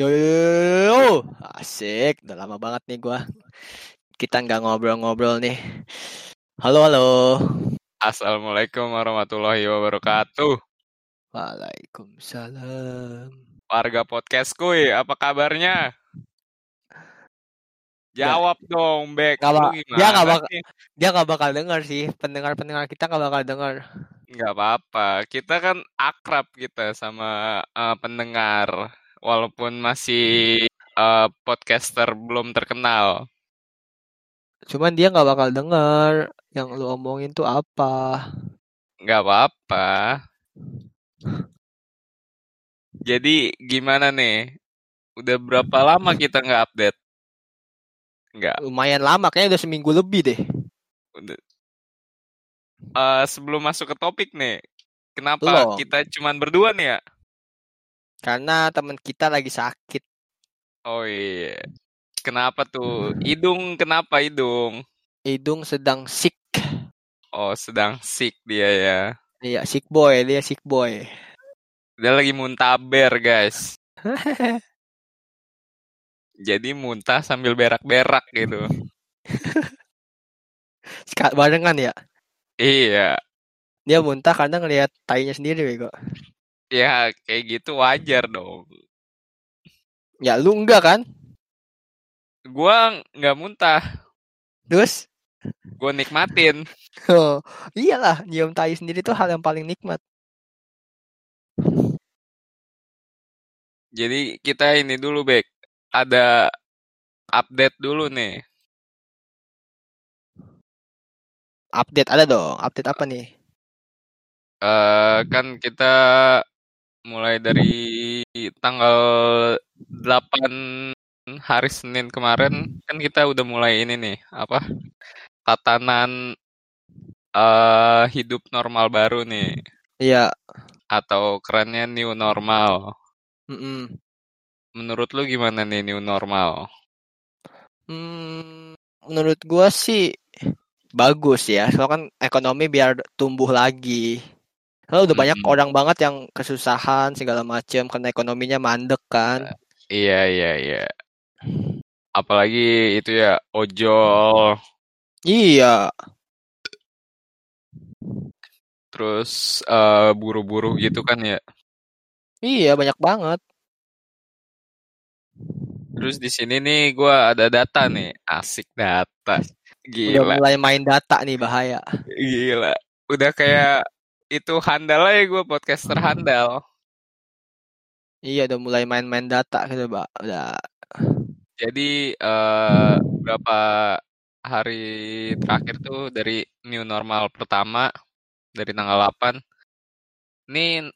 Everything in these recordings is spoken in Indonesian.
Yo, yo, yo, asik. Udah lama banget nih gua. Kita nggak ngobrol-ngobrol nih. Halo, halo. Assalamualaikum warahmatullahi wabarakatuh. Waalaikumsalam. Warga podcast kuy, apa kabarnya? Jawab dong, Bek. Bak- gimana dia nggak bak- sih? Dia nggak bakal denger sih. Pendengar-pendengar kita nggak bakal denger. Nggak apa-apa. Kita kan akrab kita sama eh, pendengar. Walaupun masih eh, podcaster belum terkenal. Cuman dia nggak bakal denger. Yang lu omongin tuh apa? Nggak apa-apa. Jadi gimana nih? Udah berapa lama kita nggak update? Nggak. Lumayan lama, kayaknya udah seminggu lebih deh. Udah. Eh, sebelum masuk ke topik nih, kenapa Belum. kita cuman berdua nih ya? Karena teman kita lagi sakit. Oh iya. Kenapa tuh? Hidung kenapa hidung? Hidung sedang sick. Oh, sedang sick dia ya. Iya, sick boy. Dia sick boy. Dia lagi muntaber, guys. Jadi muntah sambil berak-berak gitu. Ska- Barengan ya. Iya. Dia muntah karena ngelihat tainya sendiri, bego. Ya, kayak gitu wajar dong. Ya, lu enggak kan? Gua nggak muntah, Terus? gua nikmatin. Oh, iyalah, nyium tai sendiri tuh hal yang paling nikmat. Jadi kita ini dulu, Bek. Ada update dulu nih. Update ada dong. Update apa nih? eh kan kita mulai dari tanggal 8 hari Senin kemarin kan kita udah mulai ini nih apa tatanan eh hidup normal baru nih Iya. atau kerennya new normal. mm-mm. Menurut lu gimana nih new normal? Hmm, menurut gua sih bagus ya. Soalnya kan ekonomi biar tumbuh lagi. Kalau udah banyak Mm-mm. orang banget yang kesusahan segala macam karena ekonominya mandek kan. Iya iya iya. Apalagi itu ya ojol Iya. terus eh buru-buru gitu kan ya. Iya, banyak banget. Terus di sini nih gua ada data nih, asik data. Udah Gila. mulai main data nih bahaya. Gila. Udah kayak itu handal aja gue podcaster handal. Iya, udah mulai main-main data gitu, Mbak. Udah. Jadi eh berapa hari terakhir tuh dari new normal pertama dari tanggal 8 ini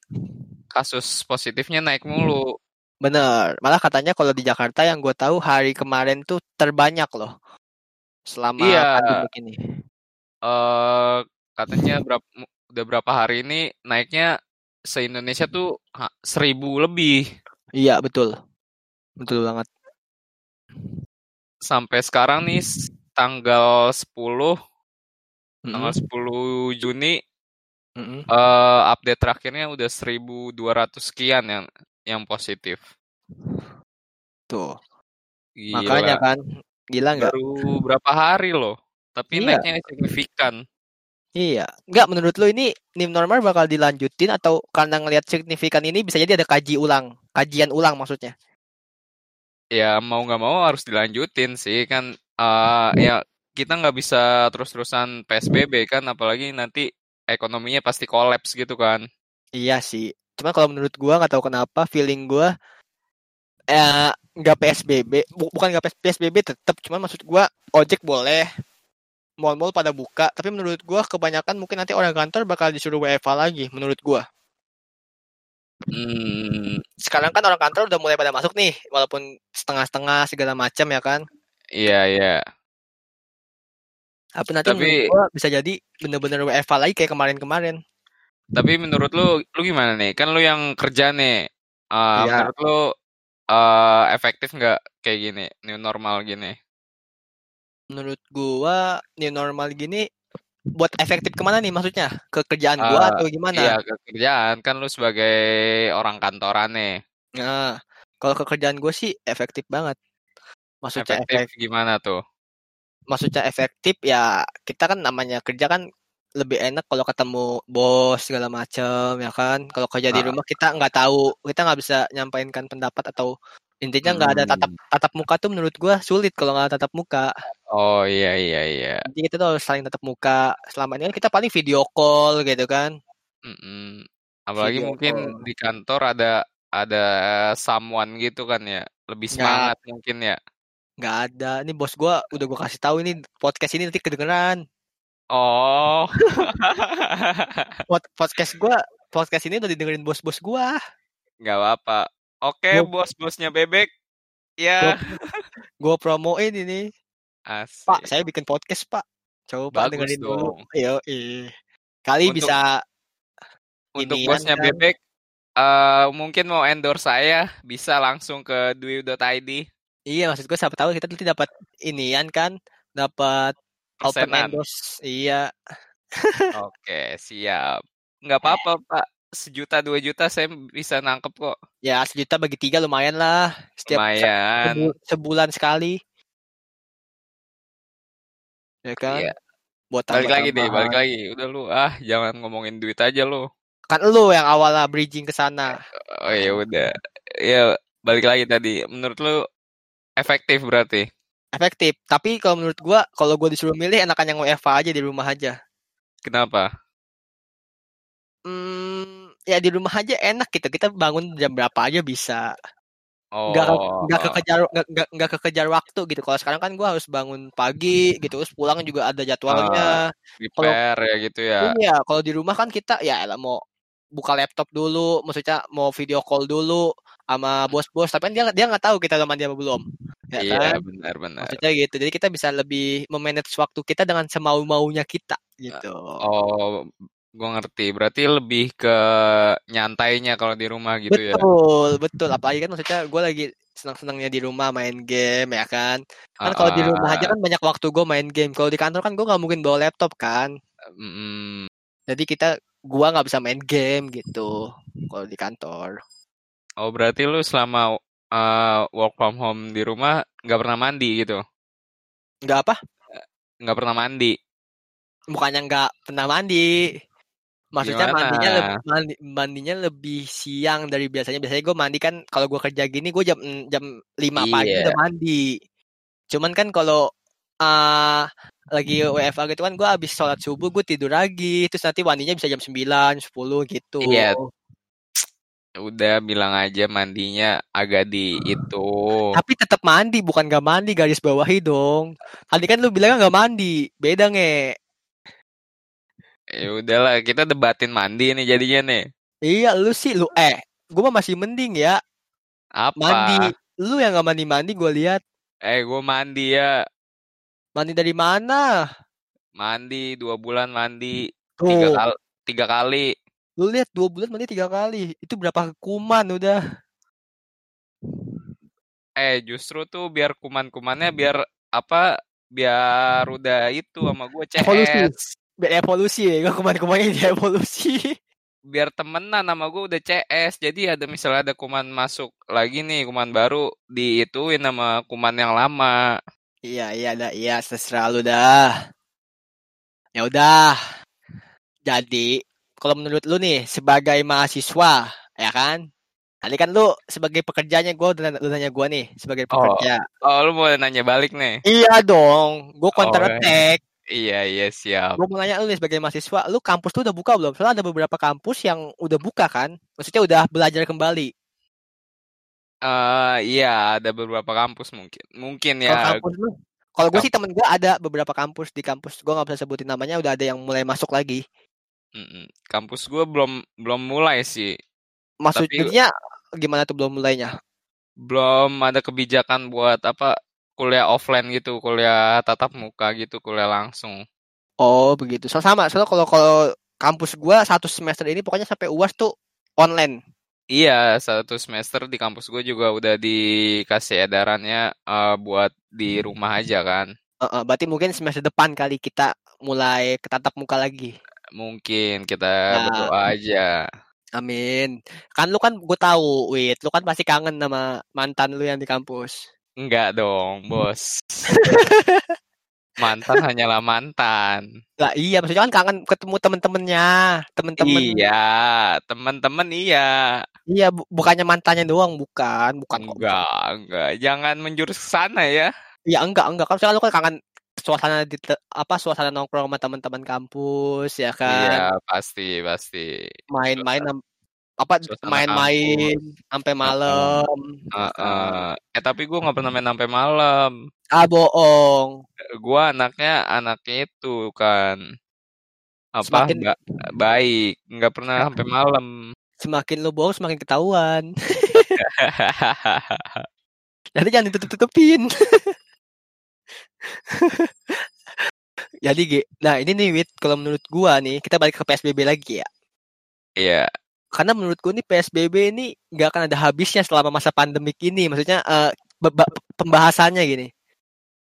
kasus positifnya naik mulu. Bener. Malah katanya kalau di Jakarta yang gue tahu hari kemarin tuh terbanyak loh. Selama Iya. pandemi ini. Eh katanya berapa udah berapa hari ini naiknya se-Indonesia tuh ha, seribu lebih. Iya, betul. Betul banget. Sampai sekarang nih tanggal 10 tanggal Mm-mm. 10 Juni Mm-mm. eh update terakhirnya udah 1200 sekian yang yang positif. Tuh. Gila. Makanya kan gila nggak? Baru berapa hari loh. Tapi Iya. naiknya signifikan. Iya. Nggak menurut lu ini new normal bakal dilanjutin atau karena ngelihat signifikan ini bisa jadi ada kaji ulang, kajian ulang maksudnya. Ya mau nggak mau harus dilanjutin sih kan. eh ya kita nggak bisa terus-terusan PSBB kan. Apalagi nanti ekonominya pasti kolaps gitu kan. Iya sih. Cuma kalau menurut gua nggak tahu kenapa feeling gua eh nggak PSBB, Bu- bukan nggak PS- PSBB tetap, cuman maksud gua ojek boleh, mall-mall pada buka, tapi menurut gua kebanyakan mungkin nanti orang kantor bakal disuruh WFH lagi menurut gua. Hmm, Sekarang kan orang kantor udah mulai pada masuk nih, walaupun setengah-setengah segala macam ya kan. iya iya. Tapi nanti Tapi- gua bisa jadi bener-bener WFH lagi kayak kemarin-kemarin. Tapi menurut lu, lu gimana nih? Kan lu yang kerja nih. Eh, Iya. Menurut lu eh, efektif nggak kayak gini, new normal gini? Menurut gua new normal gini buat efektif ke mana nih maksudnya? Ke kerjaan gua Eh, atau gimana? Iya, ke kerjaan kan lu sebagai orang kantoran nih. Nah, Kalau ke kerjaan gue sih efektif banget. Maksudnya Efektif efek, gimana tuh? maksudnya efektif ya kita kan namanya kerja kan lebih enak kalau ketemu bos segala macam ya kan. Kalau kerja di Ah. rumah kita nggak tahu, kita nggak bisa nyampainkan pendapat atau intinya nggak ada tatap Hmm. tatap muka tuh menurut gue sulit kalau nggak tatap muka. Oh iya iya iya. Jadi kita tuh harus saling tatap muka. Selama ini kan kita paling video call gitu kan. Mm-mm. Apalagi Video mungkin call. di kantor ada ada someone gitu kan ya. Lebih Nggak, semangat mungkin ya. nggak ada. Ini bos gua udah gua kasih tahu ini podcast ini nanti kedengeran. Oh. Pod- podcast gua podcast ini udah didengerin bos-bos gua. Nggak apa-apa. Oke, bos-bosnya bebek. Ya, gua promoin ini. Pak, asik. saya bikin podcast, Pak. Coba Bagus dengerin dulu. dong. Ayo, eh. Kali Untuk bisa untuk bosnya kan. bebek eh mungkin mau endorse saya bisa langsung ke dwi.id Iya, maksud gua siapa tahu kita nanti dapat inian kan, dapat open persenan. endorse. Iya. Oke, siap. Nggak apa-apa, Pak. Sejuta dua juta saya bisa nangkep kok. Ya, sejuta bagi tiga lumayan lah. Setiap se- Lumayan. sebu- sebulan sekali, ya kan? Iya. Buat Balik lagi deh, balik lagi. Udah lu, ah jangan ngomongin duit aja lu. Kan lu yang awalnya bridging ke sana. Oh ya udah. Ya balik lagi tadi. Menurut lu efektif berarti? Efektif. Tapi kalau menurut gua, kalau gua disuruh milih enakan yang WFH aja di rumah aja. Kenapa? Hmm, ya di rumah aja enak gitu. Kita bangun jam berapa aja bisa. Nggak ke- nggak Oh, kekejar nggak nggak nggak kekejar waktu gitu. Kalau sekarang kan gua harus bangun pagi gitu, terus pulang juga ada jadwalnya. Kalau prepare ya gitu ya. iya, kalau di rumah kan kita ya elah mau buka laptop dulu, maksudnya mau video call dulu sama bos-bos, tapi kan dia dia nggak tahu kita udah mandi apa belum, ya Iya, kan? benar-benar. Maksudnya gitu. Jadi kita bisa lebih memanage waktu kita dengan semau-maunya kita gitu. Oh, gua ngerti. Berarti lebih ke nyantainya kalau di rumah gitu ya. Betul, betul. Apalagi kan maksudnya gue lagi senang-senangnya di rumah main game ya kan. Kan Ah, kalau di rumah aja kan banyak waktu gue main game. Kalau di kantor kan gue nggak mungkin bawa laptop kan. mm, Jadi kita gua nggak bisa main game gitu kalau di kantor. Oh, berarti lu selama eh, work from home di rumah nggak pernah mandi gitu? Nggak apa? Nggak pernah mandi? Bukannya nggak pernah mandi. Maksudnya Gimana? mandinya lebih mandi, mandinya lebih siang dari biasanya. Biasanya gue mandi kan kalau gue kerja gini gue jam jam 5 pagi Iya. udah mandi. Cuman kan kalau ah lagi WFA gitu kan gue habis sholat subuh gue tidur lagi terus nanti mandinya bisa jam 9, 10 gitu. Iya. Udah bilang aja mandinya agak di itu. Tapi tetap mandi bukan gak mandi garis bawahi dong. Tadi kan lu bilang nggak mandi, beda nge. Ya udahlah, kita debatin mandi nih jadinya nih. Iya lu sih lu eh gue mah masih mending ya Apa? mandi. Lu yang nggak mandi mandi gue lihat Eh, gue mandi ya. mandi dari mana? Mandi dua bulan mandi tiga Tuh, kali. Tiga kali. Lu lihat dua bulan mandi tiga kali. Itu berapa kuman udah? Eh, justru tuh biar kuman-kumannya biar apa? Biar udah itu sama gue Evolusi. CS. Biar evolusi ya, gue kuman-kumannya di evolusi. Biar temenan sama gue udah CS. Jadi ada misalnya ada kuman masuk lagi nih, kuman baru diituin sama kuman yang lama. iya iya dah iya terserah lu dah. Ya udah. Jadi kalau menurut lu nih sebagai mahasiswa ya kan? Tadi kan lu sebagai pekerjanya gue udah lu nanya gue nih sebagai Oh, pekerja. oh lu mau nanya balik nih? Iya dong, gue counter Oh, attack. iya iya siap. Gue mau nanya lu nih sebagai mahasiswa, lu kampus tuh udah buka belum? Soalnya ada beberapa kampus yang udah buka kan? Maksudnya udah belajar kembali. Eh iya ada beberapa kampus mungkin. Mungkin Kalau ya. kampus lu, kalau gue sih temen gue ada beberapa kampus di kampus gue nggak bisa sebutin namanya, udah ada yang mulai masuk lagi. Kampus gue belum belum mulai sih. Maksud Tapi gimana tuh belum mulainya? belum ada kebijakan buat apa kuliah offline gitu, kuliah tatap muka gitu, kuliah langsung. Oh begitu. So, sama. Soalnya kalau kalau kampus gue satu semester ini pokoknya sampai uas tuh online. Iya, satu semester di kampus gue juga udah dikasih edarannya eh, buat di rumah aja kan. Heeh, berarti mungkin semester depan kali kita mulai ketatap muka lagi. Mungkin kita Nah, berdoa aja. Amin. Kan lu kan gue tahu, Wit, lu kan pasti kangen sama mantan lu yang di kampus. Enggak dong, bos. mantan hanyalah mantan. Lah iya, maksudnya kan kangen ketemu temen-temennya, temen-temen. Iya, teman-teman iya. Iya, bu- bukannya mantannya doang, bukan, bukan kok. Enggak, enggak. Jangan menjurus ke sana ya. Ya enggak, enggak. Kan misalnya lu kan kangen suasana di apa suasana nongkrong sama teman-teman kampus ya kan. Iya, pasti, pasti. Main-main apa main-main sampai malam. Heeh. Eh, tapi gue nggak pernah main sampai malam. Ah, bohong. Gue anaknya anaknya itu kan apa Semakin- ba- baik, nggak pernah sampai malam. Semakin lu bohong semakin ketahuan. Jadi jangan ditutup-tutupin. Jadi, nah ini nih, Wit, kalau menurut gua nih, kita balik ke PSBB lagi ya. Iya, Karena menurut gua nih PSBB ini nggak akan ada habisnya selama masa pandemik ini. Maksudnya be- pembahasannya gini.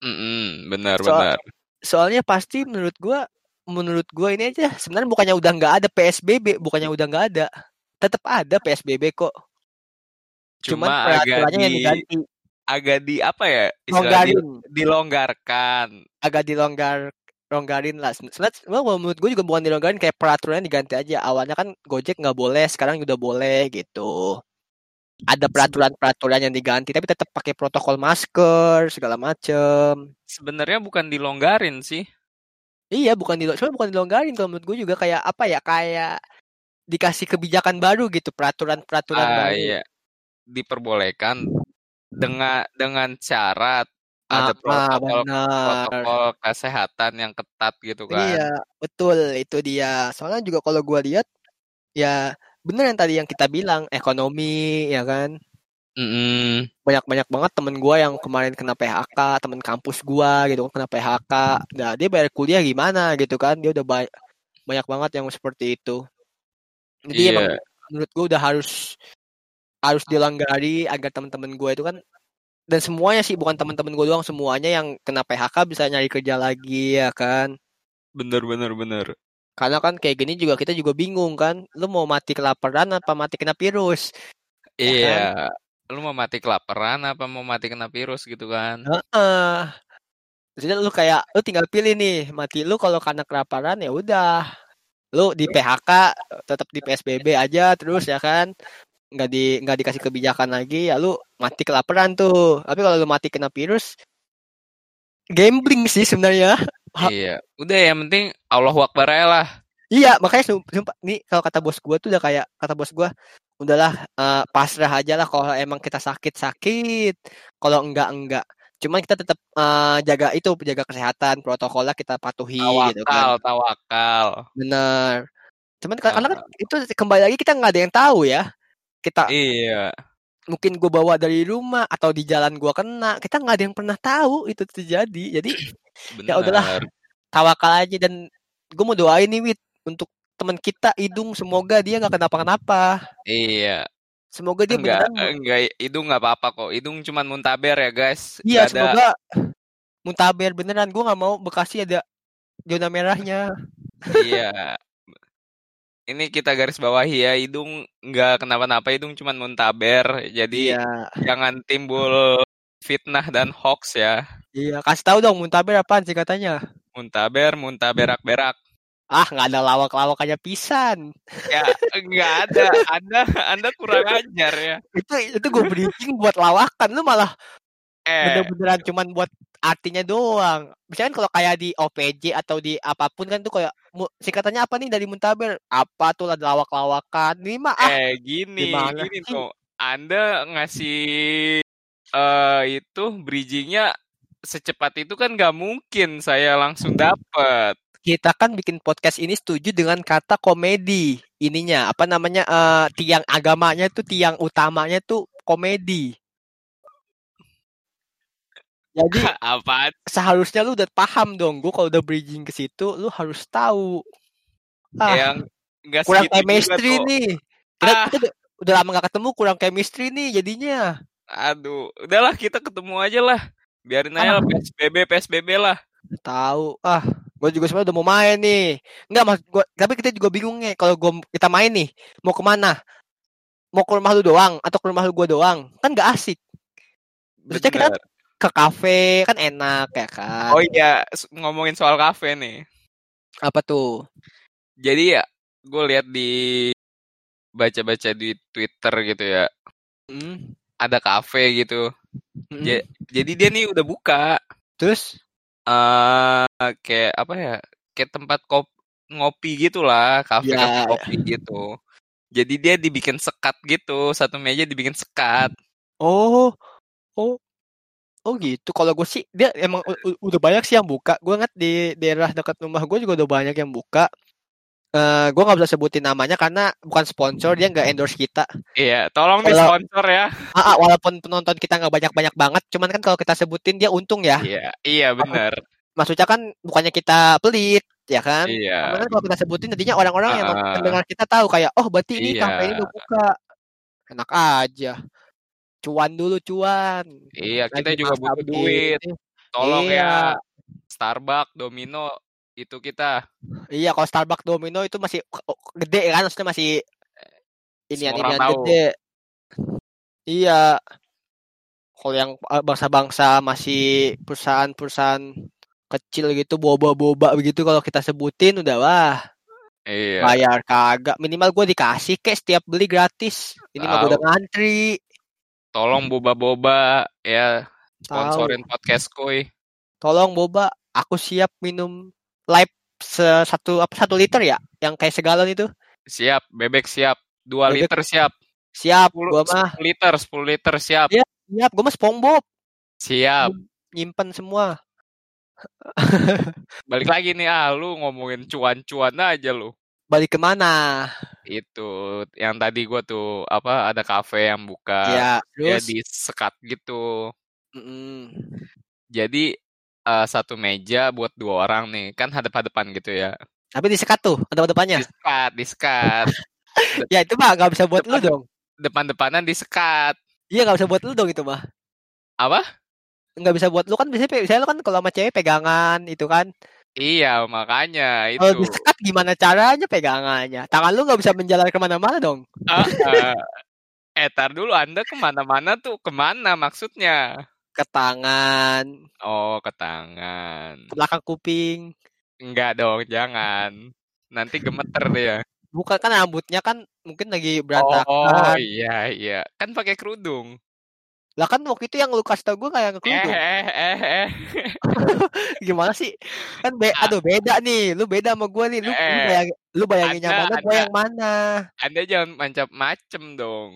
mm benar So- benar. Soalnya pasti menurut gua, menurut gua ini aja sebenarnya bukannya udah nggak ada PSBB, bukannya udah nggak ada. Tetap ada PSBB kok. Cuman Cuma agak peraturannya yang di diganti. Agak di apa ya? Istilah di- Longgarin. dilonggarkan. agak dilonggar longgarin lah. Sebenarnya menurut gue juga bukan dilonggarin kayak peraturannya diganti aja. Awalnya kan Gojek nggak boleh, sekarang udah boleh gitu. Ada peraturan-peraturan yang diganti, tapi tetap pakai protokol masker segala macem. Sebenarnya bukan dilonggarin sih. Iya, bukan di bukan dilonggarin kalau menurut gue juga kayak apa ya kayak dikasih kebijakan baru gitu, peraturan-peraturan Ah, baru. iya. Diperbolehkan dengan dengan syarat ada ah, protokol benar. protokol kesehatan yang ketat gitu kan. Iya, betul itu dia. Soalnya juga kalau gua lihat ya bener yang tadi yang kita bilang ekonomi ya kan. Mm-mm. Banyak-banyak banget temen gua yang kemarin kena PHK, temen kampus gua gitu kan kena PHK. Nah, dia bayar kuliah gimana gitu kan. Dia udah banyak banyak banget yang seperti itu. Jadi Iya. emang menurut gua udah harus harus dilanggar agar teman-teman gua itu kan dan semuanya sih bukan teman-teman gua doang semuanya yang kena PHK bisa nyari kerja lagi ya kan. Bener bener bener. Karena kan kayak gini juga kita juga bingung kan. Lu mau mati kelaparan apa mati kena virus? Ya Iya. Lu mau mati kelaparan apa mau mati kena virus gitu kan? Heeh. Jadi lu kayak lu tinggal pilih nih, mati lu kalau karena kelaparan ya udah. Lu di PHK tetap di PSBB aja terus ya kan. Nggak di nggak dikasih kebijakan lagi ya lu mati kelaparan tuh. Tapi kalau lu mati kena virus gambling sih sebenarnya. Iya. Udah yang penting Allah Akbar aja lah. Iya, makanya sum- sumpah nih kalau kata bos gua tuh udah kayak kata bos gua udahlah eh, pasrah aja lah kalau emang kita sakit-sakit, kalau enggak enggak. Cuman kita tetap eh, jaga itu, jaga kesehatan, protokolnya kita patuhi gitu Tawakal, kan. tawakal. Bener. Cuman ka- karena kan itu kembali lagi kita nggak ada yang tahu ya. Kita Iya. mungkin gua bawa dari rumah atau di jalan gua kena, kita nggak ada yang pernah tahu itu terjadi. Jadi Ya udahlah. Bener. tawakal aja dan gue mau doain nih Wit untuk teman kita hidung semoga dia nggak kenapa-kenapa Iya. semoga dia Enggak, beneran enggak, hidung nggak apa-apa kok. Hidung cuman muntaber ya guys. iya ada, semoga muntaber beneran gue nggak mau Bekasi ada zona merahnya iya. Ini kita garis bawahi ya, hidung nggak kenapa-napa, hidung cuman muntaber. Jadi iya jangan timbul fitnah dan hoax ya. iya kasih tahu dong muntaber apaan sih katanya Muntaber, muntaberak-berak. ah nggak ada lawak-lawakannya pisan Ya, nggak ada. Anda, Anda kurang ajar ya. itu itu gue bridging buat lawakan lu malah Eh, bener-beneran cuman buat artinya doang. Misalkan kalau kayak di OPJ atau di apa pun kan tuh kayak singkatannya apa nih dari muntaber? Apa tuh ada lawak-lawakan? Ini mah ah. Eh gini, gimana gini tuh. Anda ngasih eh itu bridgingnya secepat itu kan nggak mungkin saya langsung dapet. kita kan bikin podcast ini setuju dengan kata komedi. Ininya apa namanya eh, tiang agamanya tuh tiang utamanya tuh komedi jadi Apa? seharusnya lu udah paham dong gue kalau udah bridging ke situ lu harus tahu ah Yang nggak kurang chemistry nih kita, Ah. kita udah, udah lama gak ketemu kurang chemistry nih jadinya Aduh, udahlah kita ketemu aja lah. Biarin aja Ah. lah PSBB PSBB lah. tahu ah gue juga sebenarnya udah mau main nih nggak mas gua tapi kita juga bingung nih kalau gua kita main nih mau ke mana mau ke rumah lu doang atau ke rumah lu gua doang kan nggak asik Maksudnya kita. Ke kafe kan enak ya kan Oh iya, ngomongin soal kafe nih. apa tuh Jadi ya, gue lihat di baca-baca di Twitter gitu ya, Hmm, ada kafe gitu. mm-mm. Ja- Jadi dia nih udah buka terus eh kayak apa ya? Kayak tempat kop ngopi gitulah, kafe Ya, kafe ya. kopi gitu. Jadi dia dibikin sekat gitu, satu meja dibikin sekat. oh oh oh gitu kalau gue sih dia emang udah banyak sih yang buka gue ngeliat di daerah dekat rumah gue juga udah banyak yang buka eh gue nggak bisa sebutin namanya karena bukan sponsor dia nggak endorse kita Iya, tolong di sponsor ya. ah, ah, walaupun penonton kita nggak banyak banyak banget cuman kan kalau kita sebutin dia untung ya Iya, iya benar. maksudnya kan bukannya kita pelit ya kan Iya. Karena kalau kita sebutin nantinya orang-orang yang Ah. mendengar kita tahu kayak oh berarti ini Iya. kafe ini udah buka enak aja cuan dulu cuan Iya, kita Lagi juga butuh duit. Tolong Iya. ya. Starbucks, Domino, itu kita. Iya, kalau Starbucks Domino itu masih gede kan, maksudnya masih ini Semua ini yang tahu. gede. Iya. Kalau yang eh, bangsa-bangsa masih perusahaan-perusahaan kecil gitu, boba-boba begitu kalau kita sebutin udah wah Iya. bayar kagak. Minimal gue dikasih kayak setiap beli gratis. Ini mah gue udah ngantri. Tolong boba-boba ya sponsorin podcast koi. Tolong boba, aku siap minum live se- satu apa satu liter ya, yang kayak segalon itu. Siap, bebek siap. 2 Bebek. liter siap. Siap, 10, gua mah 10 liter, 10 liter siap. Iya. siap, gua mah SpongeBob. Siap. nyimpen semua. Balik lagi nih ah lu ngomongin cuan-cuan aja lu. Balik ke mana? Itu yang tadi gua tuh apa ada kafe yang buka ya, ya terus di sekat gitu. mm, Jadi eh, satu meja buat dua orang nih, kan hadap-hadapan gitu ya. tapi disekat tuh ada depannya. Disekat, disekat. Ya itu mah nggak bisa buat lu Depan- dong. Depan-depanan disekat. Iya nggak bisa buat lu dong itu mah. Apa? Nggak bisa buat lu kan biasanya, biasanya lu kan kalau sama cewek pegangan itu kan. Iya, makanya Kalau itu. disekat gimana caranya pegangannya? Tangan lu nggak bisa menjalar ke mana-mana dong. Ah, ah. eh, tar dulu Anda ke mana-mana tuh, ke mana maksudnya? Ke tangan, Oh, ke tangan. ke belakang kuping. Enggak dong, jangan. Nanti gemeter dia. Bukan kan rambutnya kan mungkin lagi Oh, berantakan. iya, iya. Kan pakai kerudung. Lah kan waktu itu yang lu kasih tau gue kayak ngekerudung. eh, eh, eh. Gimana sih? Kan be Ah. aduh beda nih. Lu beda sama gue nih. Lu lu Eh, bayangin, lu bayangin yang Anda- mana, gue yang mana. Anda jangan macam-macem dong.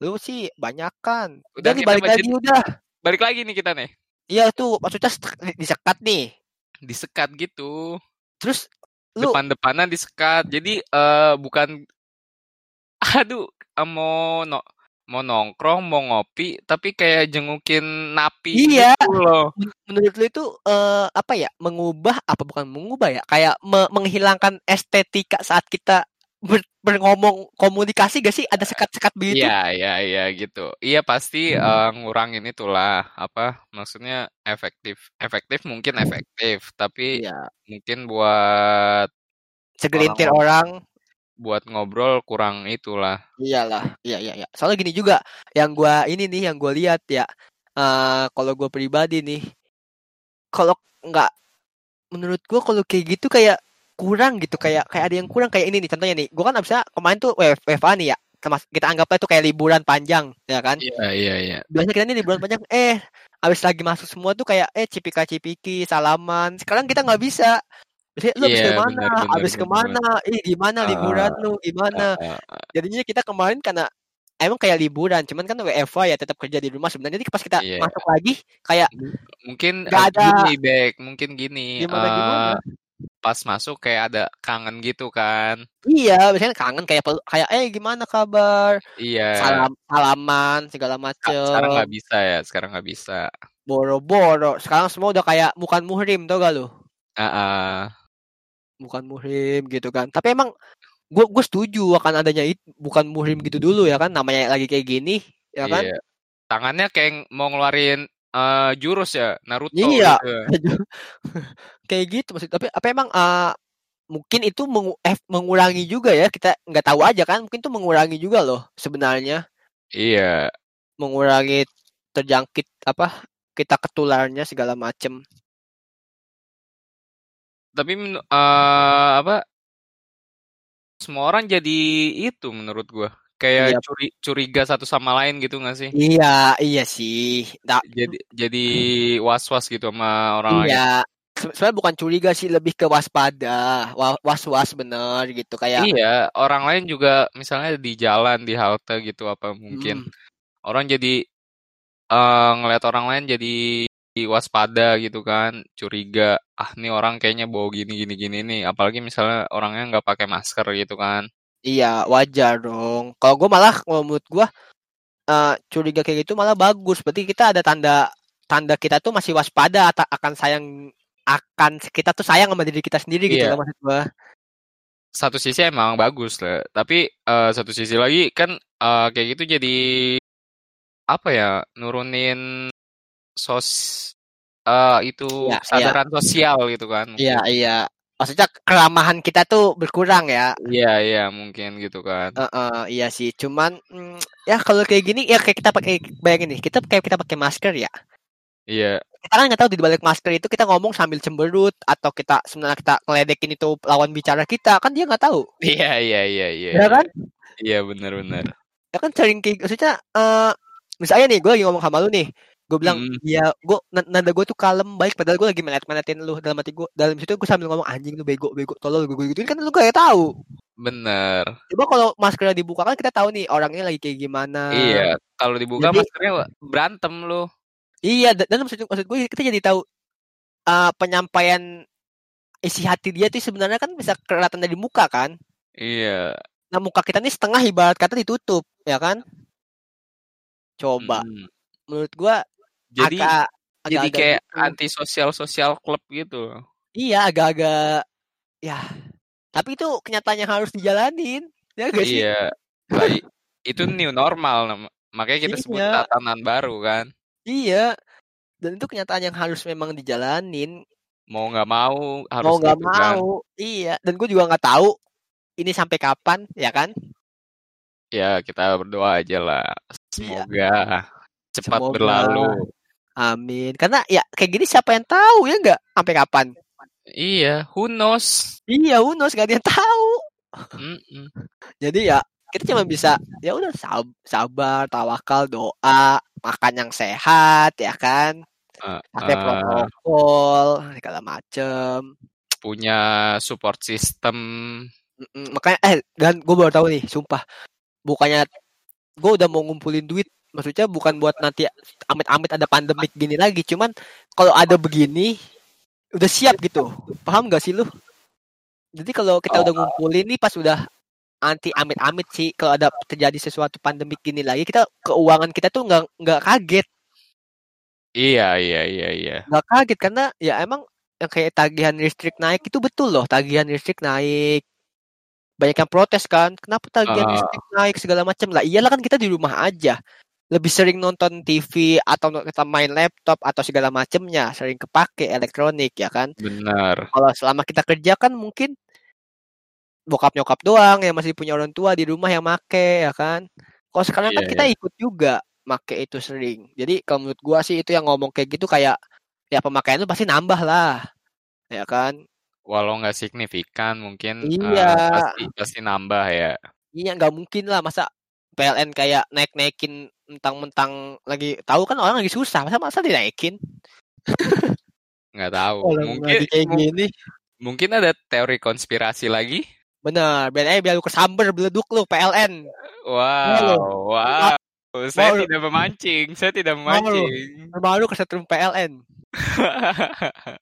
Lu sih banyak kan. Udah, Udah nih balik lagi udah. Balik lagi nih kita nih. Iya tuh maksudnya disekat nih. Disekat gitu. Terus lu Depan-depanan disekat. Jadi eh bukan aduh, mau no, mau nongkrong, mau ngopi, tapi kayak jengukin napi Iya. gitu loh. men- menurut lu itu eh, apa ya? Mengubah apa bukan mengubah ya? Kayak me- menghilangkan estetika saat kita ber, berngomong komunikasi gak sih? Ada sekat-sekat begitu? Iya, iya, iya gitu. Iya pasti eh, ngurangin itulah apa maksudnya efektif. Efektif mungkin efektif, tapi Iya. mungkin buat Segelintir Orang- orang buat ngobrol kurang itulah. Iyalah, iya iya iya. Soalnya gini juga, yang gua ini nih yang gua lihat ya, eh kalau gua pribadi nih, kalau nggak, menurut gua kalau kayak gitu kayak kurang gitu, kayak kayak ada yang kurang kayak ini nih. Contohnya nih, gua kan abisnya kemarin tuh WF WFA nih ya, termas kita anggaplah itu kayak liburan panjang, ya kan? Iya, iya, iya. Biasanya kita nih liburan panjang, eh abis lagi masuk semua tuh kayak eh cipika cipiki salaman. Sekarang kita nggak bisa. Biasanya, lu Iya, ke mana? benar, benar, abis benar. ke mana? Ih gimana liburan lu? Gimana? Eh, eh, jadinya kita kemarin karena emang kayak liburan cuman kan WFA ya tetap kerja di rumah sebenarnya jadi pas kita Iya. masuk lagi kayak mungkin Nggak eh, ada. gini, Bek, mungkin gini. Gimana, eh, gimana? pas masuk kayak ada kangen gitu kan. iya biasanya kangen kayak kayak eh gimana kabar Iya. salam salaman segala Ka- Sekarang macem nggak bisa ya, sekarang nggak bisa. boro-boro sekarang semua udah kayak bukan muhrim tau gak lu Ah, ah. Bukan muhrim gitu kan tapi emang gue gue setuju akan adanya itu bukan muhrim gitu dulu ya kan namanya lagi kayak gini ya kan Iya. Tangannya kayak mau ngeluarin eh, jurus ya Naruto Iya. gitu. Kayak gitu maksud tapi apa emang uh, mungkin itu mengu eh, mengurangi juga ya kita nggak tahu aja kan mungkin itu mengurangi juga loh sebenarnya Iya. mengurangi terjangkit apa kita ketularnya segala macem Tapi eh, apa semua orang jadi itu menurut gua. Kayak Iya. curi curiga satu sama lain gitu gak sih? iya iya sih Nggak- Jadi jadi was-was gitu sama orang lain. iya Se- sebenarnya bukan curiga sih lebih ke waspada Wa- was-was bener gitu kayak Iya, orang lain juga misalnya di jalan, di halte gitu apa mungkin hmm, orang jadi eh, ngelihat orang lain jadi waspada gitu kan, curiga, ah nih orang kayaknya bawa gini gini gini nih, apalagi misalnya orangnya nggak pakai masker gitu kan. iya wajar dong. Kalau gue malah kalau menurut gue eh, curiga kayak gitu malah bagus. Berarti kita ada tanda tanda kita tuh masih waspada ata- akan sayang akan kita tuh sayang sama diri kita sendiri gitu Iya. loh maksud gue Satu sisi emang bagus lah, tapi eh, satu sisi lagi kan eh, kayak gitu jadi apa ya, nurunin sos eh, itu Iya, iya. kesadaran sosial gitu kan. iya iya maksudnya keramahan kita tuh berkurang ya Iya, iya mungkin gitu kan. Heeh, iya sih cuman mm, ya kalau kayak gini ya kayak kita pakai bayangin nih kita kayak kita pakai masker ya Iya, kita kan nggak tahu di balik masker itu kita ngomong sambil cemberut atau kita sebenarnya kita ngeledekin itu lawan bicara kita kan dia nggak tahu iya, iya, iya, iya. ya kan Iya, benar-benar. ya kan sering kayak maksudnya eh misalnya nih gue lagi ngomong sama lu nih gue bilang Mm. ya gue nada gue tuh kalem baik padahal gue lagi melet-meletin lu dalam hati gue dalam situ gue sambil ngomong anjing lu bego bego tolol gue gituin kan lu gak tahu Bener. coba kalau maskernya dibuka kan kita tahu nih orangnya lagi kayak gimana Iya, kalau dibuka Jadi- maskernya berantem lu. iya dan, maksud, maksud gue kita jadi tahu eh, penyampaian isi hati dia tuh sebenarnya kan bisa kelihatan dari muka kan Iya. nah muka kita nih setengah ibarat kata ditutup ya kan coba Mm. menurut gue Jadi agak jadi agak-agak kayak gitu. anti sosial sosial klub gitu. Iya, agak-agak ya. Tapi itu kenyataan yang harus dijalanin. Ya gak sih? Iya. I- itu new normal makanya kita sebut Iya. tatanan baru kan. Iya. Dan itu kenyataan yang harus memang dijalanin. Mau nggak mau harus Mau nggak gitu kan. mau. Iya. Dan gue juga nggak tahu ini sampai kapan, ya kan? Ya, kita berdoa aja lah. Iya. Semoga cepat Semoga. berlalu. Amin. Karena ya kayak gini siapa yang tahu ya nggak sampai kapan? Iya, who knows? Iya, Unos gak ada yang tahu. Jadi ya kita cuma bisa ya udah sab- sabar, tawakal, doa, makan yang sehat, ya kan? Pakai eh, protokol segala macem punya support system. Mm-mm, makanya eh dan gue baru tahu nih sumpah bukannya gue udah mau ngumpulin duit maksudnya bukan buat nanti amit-amit ada pandemik gini lagi cuman kalau ada begini udah siap gitu. Paham gak sih lu? Jadi kalau kita udah ngumpulin nih pas udah anti amit-amit sih kalau ada terjadi sesuatu pandemik gini lagi kita keuangan kita tuh nggak nggak kaget. Iya, iya, iya, iya. nggak kaget karena ya emang yang kayak tagihan listrik naik itu betul loh tagihan listrik naik. Banyak yang protes kan kenapa tagihan Ah. listrik naik? segala macam lah iyalah kan kita di rumah aja lebih sering nonton TV atau kita main laptop atau segala macamnya sering kepake elektronik ya kan Benar. kalau selama kita kerja kan mungkin bokap nyokap doang yang masih punya orang tua di rumah yang make ya kan kalau sekarang kan Iya, kita ikut juga make itu sering jadi kalau menurut gua sih itu yang ngomong kayak gitu kayak ya pemakaian itu pasti nambah lah ya kan Walau nggak signifikan, mungkin Iya. pasti pasti nambah ya. iya nggak mungkin lah masa PLN kayak naik naikin mentang-mentang lagi tahu kan orang lagi susah masa masa dinaikin Nggak tahu. Orang Mungkin kayak gini mungkin ada teori konspirasi lagi. bener biar aja biar lu kesamber beleduk lu PLN Wow, wow. Saya Mau- tidak memancing. Saya tidak memancing. baru kesetrum PLN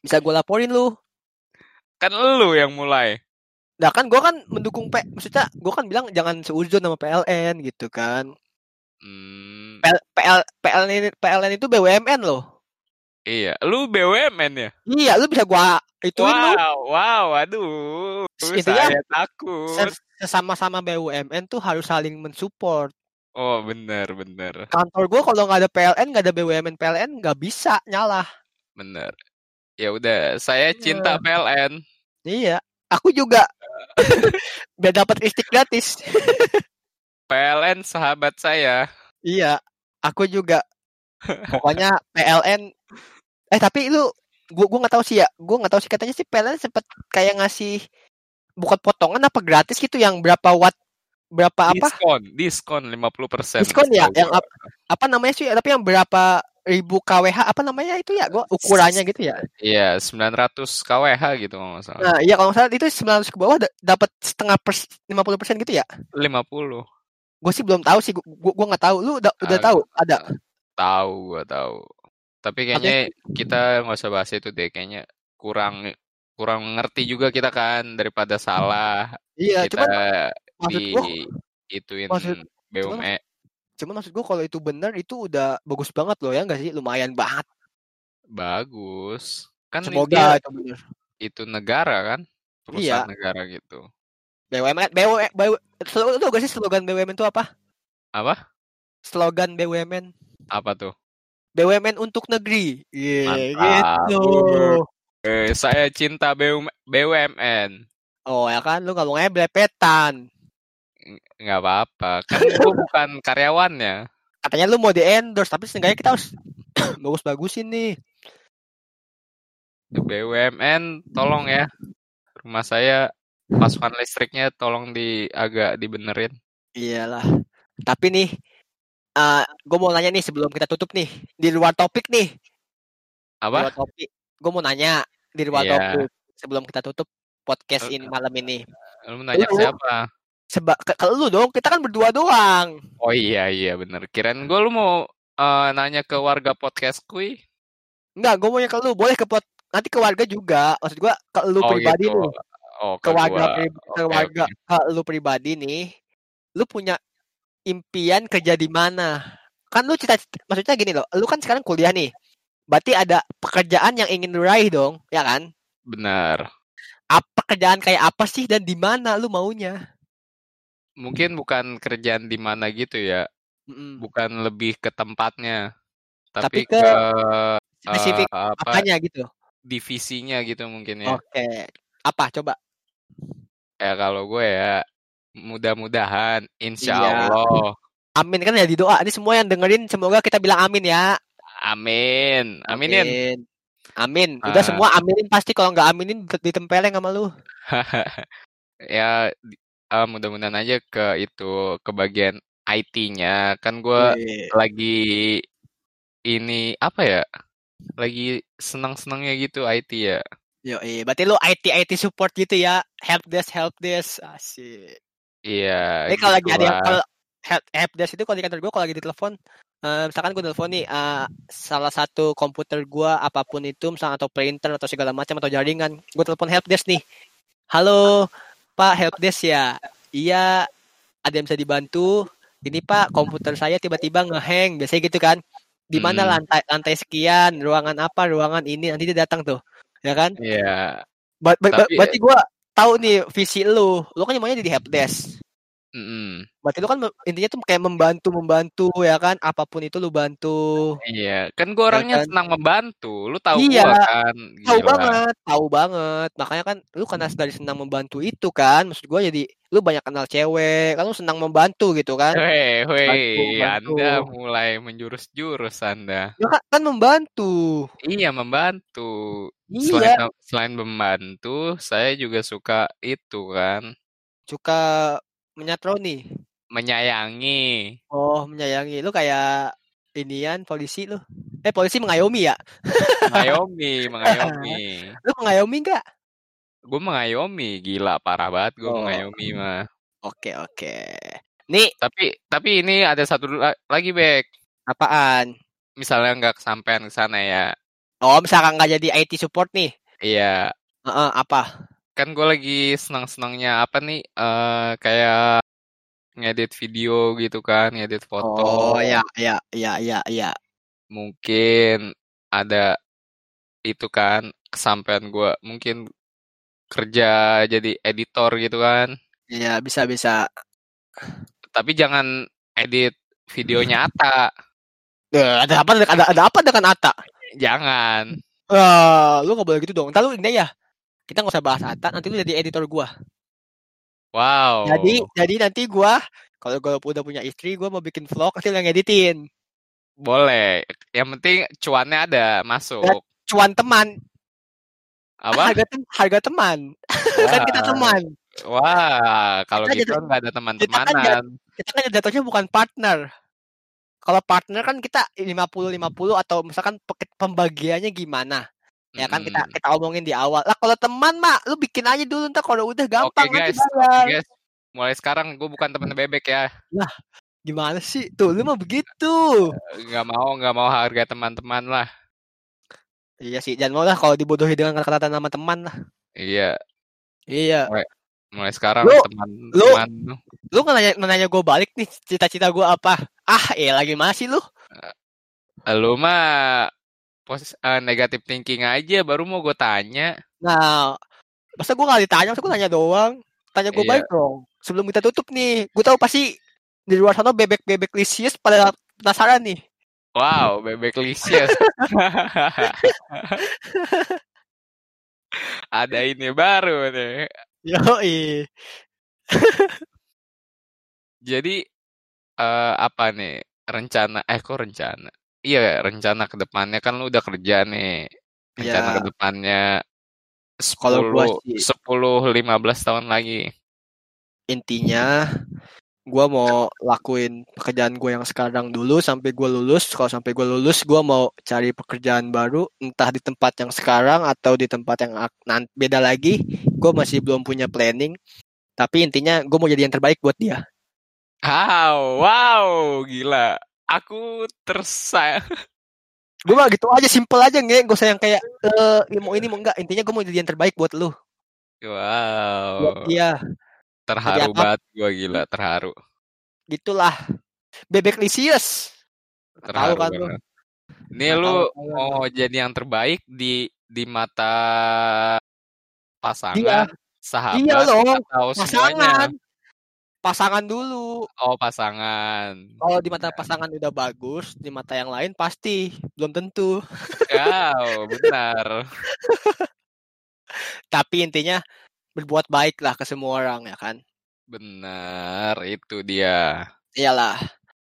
bisa gue laporin lu kan lu yang mulai. Nah kan gue kan mendukung P, maksudnya gue kan bilang jangan seuzon sama PLN gitu kan. Hmm, PL, PL, PLN, PLN itu BUMN loh. iya, lu BUMN ya? Iya, lu bisa gua ituin lu. Wow, wow, aduh. Intinya, Saya takut. Ses- Sesama-sama BUMN tuh harus saling mensupport. Oh bener bener Kantor gue kalau nggak ada PLN, nggak ada BUMN PLN, nggak bisa nyala. bener. Ya udah, saya cinta PLN. Iya, aku juga. Biar dapat listrik gratis. PLN sahabat saya. Iya, aku juga. Pokoknya PLN. Eh tapi lu, gua gua nggak tahu sih ya. Gua nggak tahu sih katanya sih PLN sempet kayak ngasih bukan potongan apa gratis gitu yang berapa watt berapa apa Diskon, diskon 50%. diskon ya yang ap- apa namanya sih tapi yang berapa ribu kWh apa namanya itu ya gua ukurannya gitu ya Iya, 900 kWh gitu kalau nggak salah. nah iya kalau nggak salah itu 900 ke bawah da- dapat setengah pers 50 persen gitu ya 50. gue sih belum tahu sih gua gua nggak tahu lu udah udah Ah, tahu ada Tahu gua tahu. Tapi kayaknya kita nggak usah bahas itu deh. Kayaknya kurang kurang ngerti juga kita kan daripada salah iya kita cuman maksud di gua ituin maksud- BUME. Cuman maksud gua kalau itu benar itu udah bagus banget loh ya nggak sih lumayan banget Bagus. Kan semoga itu benar itu negara kan? Perusahaan Iya. negara gitu. BUMN BUMN BUMN itu gak sih slogan BUMN itu apa Apa? slogan BUMN Apa tuh? BUMN untuk negeri Iya Mantap. gitu Eh, saya cinta BUM BUMN. oh ya kan lu ngomongnya belepetan Nggak apa-apa. Kan gue bukan karyawannya. katanya lu mau di endorse tapi seenggaknya kita harus bagus-bagusin nih BUMN tolong ya. Rumah saya pasukan listriknya tolong di agak dibenerin. iyalah tapi nih eh gue mau nanya nih sebelum kita tutup nih di luar topik nih di luar Apa? topik gue mau nanya di luar Iya. topik sebelum kita tutup podcast Eh, ini malam ini Lu nanya ke Lu. siapa? Seba ke, ke lu dong kita kan berdua doang Oh iya iya bener. Kirain gue lu mau eh, nanya ke warga podcast kui. Enggak, gue maunya ke lu. Boleh ke pot nanti ke warga juga. Maksud gua ke lu Oh pribadi gitu. nih. Oh Ke ke warga pri- ke Oke, warga oke. ke lu pribadi nih. Lu punya impian kerja di mana? Kan lu cita maksudnya gini loh. Lu kan sekarang kuliah nih. Berarti ada pekerjaan yang ingin lu raih dong, ya kan? Benar. Apa pekerjaan kayak apa sih dan di mana lu maunya? Mungkin bukan kerjaan di mana gitu ya. Mm-mm. Bukan lebih ke tempatnya. Tapi Tapi, ke ke, Spesifik eh, apa apanya gitu. divisinya gitu mungkin ya. Oke. Apa coba? Ya kalau gue ya mudah-mudahan insya Iya. Allah. Amin kan ya di doa. Ini semua yang dengerin semoga kita bilang amin ya. Amin. Aminin. Amin. Amin. Udah Ah. semua aminin pasti kalau nggak aminin ditempeleng sama lu. ya eh, mudah-mudahan aja ke itu ke bagian IT-nya. Kan gue lagi ini apa ya? Lagi senang-senangnya gitu IT ya. Yo, iya. Berarti lu IT IT support gitu ya. Help desk, help desk. Asik. Iya, Ini kalau lagi ada yang kalau help, help desk itu kalau di kantor gue kalau lagi ditelepon eh, misalkan gue telepon nih eh, salah satu komputer gue apa pun itu misalnya atau printer atau segala macam atau jaringan gue telepon help desk nih halo pak help desk ya? Iya ada yang bisa dibantu. Ini pak komputer saya tiba-tiba ngehang biasanya gitu kan. Di mana Hmm. lantai lantai sekian ruangan apa ruangan ini nanti dia datang tuh ya kan? Iya. Ba- ba- ba- Tapi- berarti gue tahu nih visi lu. Lu kan maunya jadi help mm-mm. berarti lu kan intinya tuh kayak membantu membantu ya kan apa pun itu lu bantu Iya, kan gue orangnya kan? senang membantu. Lu tahu Iya, gua kan? tahu Gila. banget tahu banget makanya kan lu karena dari senang membantu itu kan maksud gue jadi lu banyak kenal cewek kan lu senang membantu gitu kan Hei, hei, Anda mulai menjurus-jurus Anda. ya kan, kan membantu Iya, membantu. Selain iya selain membantu, saya juga suka itu kan, suka menyatroni menyayangi. oh menyayangi lu kayak inian polisi lu eh polisi mengayomi ya Mengayomi, mengayomi. lu mengayomi nggak Gue mengayomi, gila parah banget gue Oh. mengayomi mah. oke oke nih Tapi tapi ini ada satu la- lagi, Bek. apaan Misalnya nggak kesampaian ke sana ya. oh misalkan nggak jadi IT support nih Iya, Heeh, apa kan gue lagi senang-senangnya apa nih eh kayak ngedit video gitu kan ngedit foto Oh ya ya ya ya ya. mungkin ada itu kan kesampaian gue mungkin kerja jadi editor gitu kan Ya bisa bisa. tapi jangan edit videonya Ata. Eh, ada apa ada ada apa dengan Ata? Jangan. Eh, lu gak boleh gitu dong. Ntar lu ini ya. Kita nggak usah bahas Ata, nanti lu jadi editor gua. Wow. Jadi jadi nanti gua kalau gua udah punya istri, gua mau bikin vlog, nanti yang editin. boleh. Yang penting cuannya ada masuk. Cuan teman, Apa? harga tem- harga teman. kan kita teman. Wah, kalau Kita gitu jadi- nggak ada kita kan teman-temanan. Kita kan jatuhnya bukan partner. Kalau partner kan kita 50-50 atau misalkan pe- pembagiannya gimana? Ya kan kita kita omongin di awal. Lah kalau teman mah lu bikin aja dulu ntar kalau udah gampang nanti guys, guys. Mulai sekarang gue bukan temen bebek ya. Gimana sih? Tuh lu mah begitu. Nggak mau, nggak mau harga teman-teman lah. Iya sih, jangan mau lah kalau dibodohi dengan kata-kata nama teman lah. Iya, Iya. mulai sekarang Lu- teman-teman. Lu nggak nanya, nanya gue balik nih, cita-cita gue apa? Ah, eh lagi masih lu. Lu mah pos eh, negatif thinking aja, baru mau gue tanya. Nah, masa gue nggak ditanya, masa gue nanya doang. Tanya gue Iya. balik dong. Sebelum kita tutup nih, gue tahu pasti di luar sana bebek-bebek lisius pada penasaran nih. Wow, bebek lisius. Ada ini baru nih. Yoi. Jadi eh apa nih rencana? Eh kok rencana? Iya rencana ke depannya kan lu udah kerja nih. Rencana Iya. ke depannya Kalau gua 10 sih- 10 15 tahun lagi. Intinya, gue mau lakuin pekerjaan gue yang sekarang dulu sampai gue lulus. Kalau sampai gue lulus, gue mau cari pekerjaan baru, entah di tempat yang sekarang atau di tempat yang ak- nan- beda lagi. Gue masih belum punya planning. Tapi intinya, gue mau jadi yang terbaik buat dia. Wow, wow, gila. Aku tersayang. Gue mah gitu aja, simple aja nge. Gak usah yang kayak eh ini mau ini mau enggak. Intinya gue mau jadi yang terbaik buat lu, Wow. dia. Terharu banget gua gila, terharu. Gitulah. Bebek lisius. Terharu kan lu. Ini Nggak lu tahu lu. mau jadi yang terbaik di di mata Dia. pasangan, sahabat, Iya loh, atau Pasangan. semuanya? Pasangan dulu. Oh, pasangan. Kalau di mata pasangan udah bagus, di mata yang lain pasti belum tentu. Wow, benar. Tapi intinya berbuat baik lah ke semua orang ya kan. Benar, itu dia. Iyalah.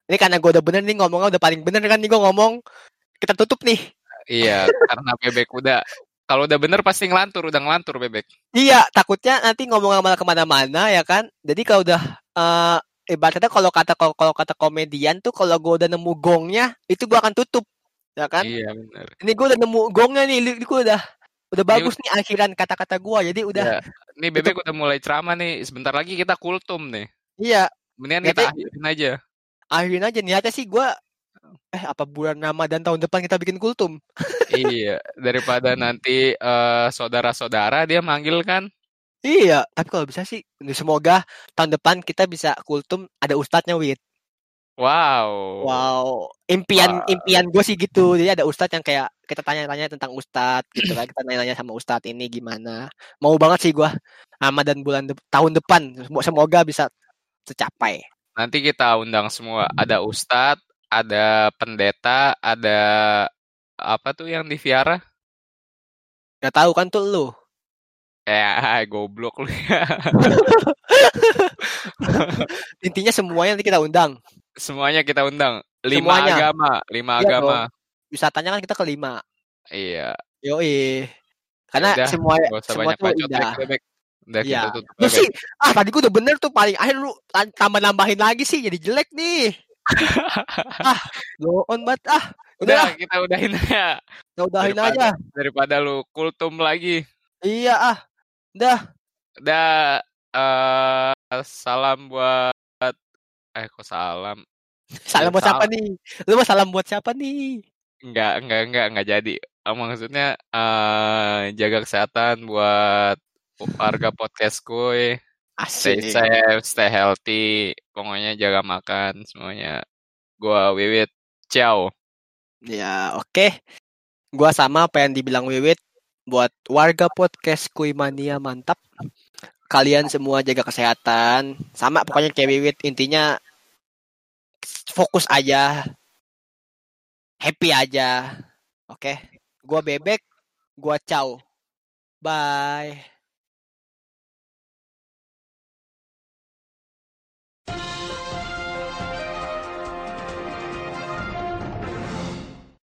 Ini karena gue udah bener nih ngomongnya udah paling bener kan nih gue ngomong. Kita tutup nih. Iya, karena bebek udah kalau udah bener pasti ngelantur, udah ngelantur bebek. Iya, takutnya nanti ngomong malah ke mana-mana ya kan. Jadi kalau udah eh ibaratnya kalau kata kalau, kata komedian tuh kalau gue udah nemu gongnya itu gue akan tutup ya kan. Iya, benar. Ini gue udah nemu gongnya nih, ini gue udah udah bagus nih akhiran kata-kata gue. Jadi udah Ya. Nih bebek udah mulai ceramah nih. Sebentar lagi kita kultum nih. iya Mendingan kita akhirin aja. akhirin aja niatnya sih gue eh apa bulan Ramadan tahun depan kita bikin kultum. iya, daripada nanti eh, saudara-saudara dia manggil kan. Iya, tapi kalau bisa sih semoga tahun depan kita bisa kultum ada ustadznya Wit. Wow. Wow, impian Wah. impian gue sih gitu. Jadi ada ustadz yang kayak kita tanya-tanya tentang ustadz gitu kan. Kita nanya-nanya sama ustadz ini gimana. Mau banget sih gue Ramadan bulan de- tahun depan. Semo- Semoga bisa tercapai. Nanti kita undang semua. Ada ustadz, ada pendeta, ada apa tuh yang di Viara? Gak tahu kan tuh lu. Eh, goblok lu. Intinya semuanya nanti kita undang. Semuanya kita undang. Lima Semuanya. agama, lima Iya agama. Wisatanya kan kita kelima. Iya. Yoi. Karena Udah, semua semua tuh bacot Bebek. Udah Iya. kita tutup Lu Bebek. sih, ah tadi gue udah bener tuh paling akhir lu tambah nambahin lagi sih jadi jelek nih. ah, lo on banget ah. Udah, Udah, kita udahin aja. kita udahin daripada- aja. Daripada lu kultum lagi. Iya ah. Udah. Udah, eh salam buat... Eh, kok salam? Salam Ya, buat siapa nih? Lu mau salam buat siapa nih? Enggak, enggak, enggak, enggak jadi. Eh, Maksudnya, eh jaga kesehatan buat warga podcast gue. Stay Asik. safe, stay healthy. Pokoknya jaga makan semuanya. Gua Wiwit. Ciao. Ya, oke. Gua sama apa yang dibilang Wiwit buat warga podcast Kuimania mantap. Kalian semua jaga kesehatan. Sama pokoknya kayak Wiwit intinya fokus aja happy aja oke gua bebek gua ciao bye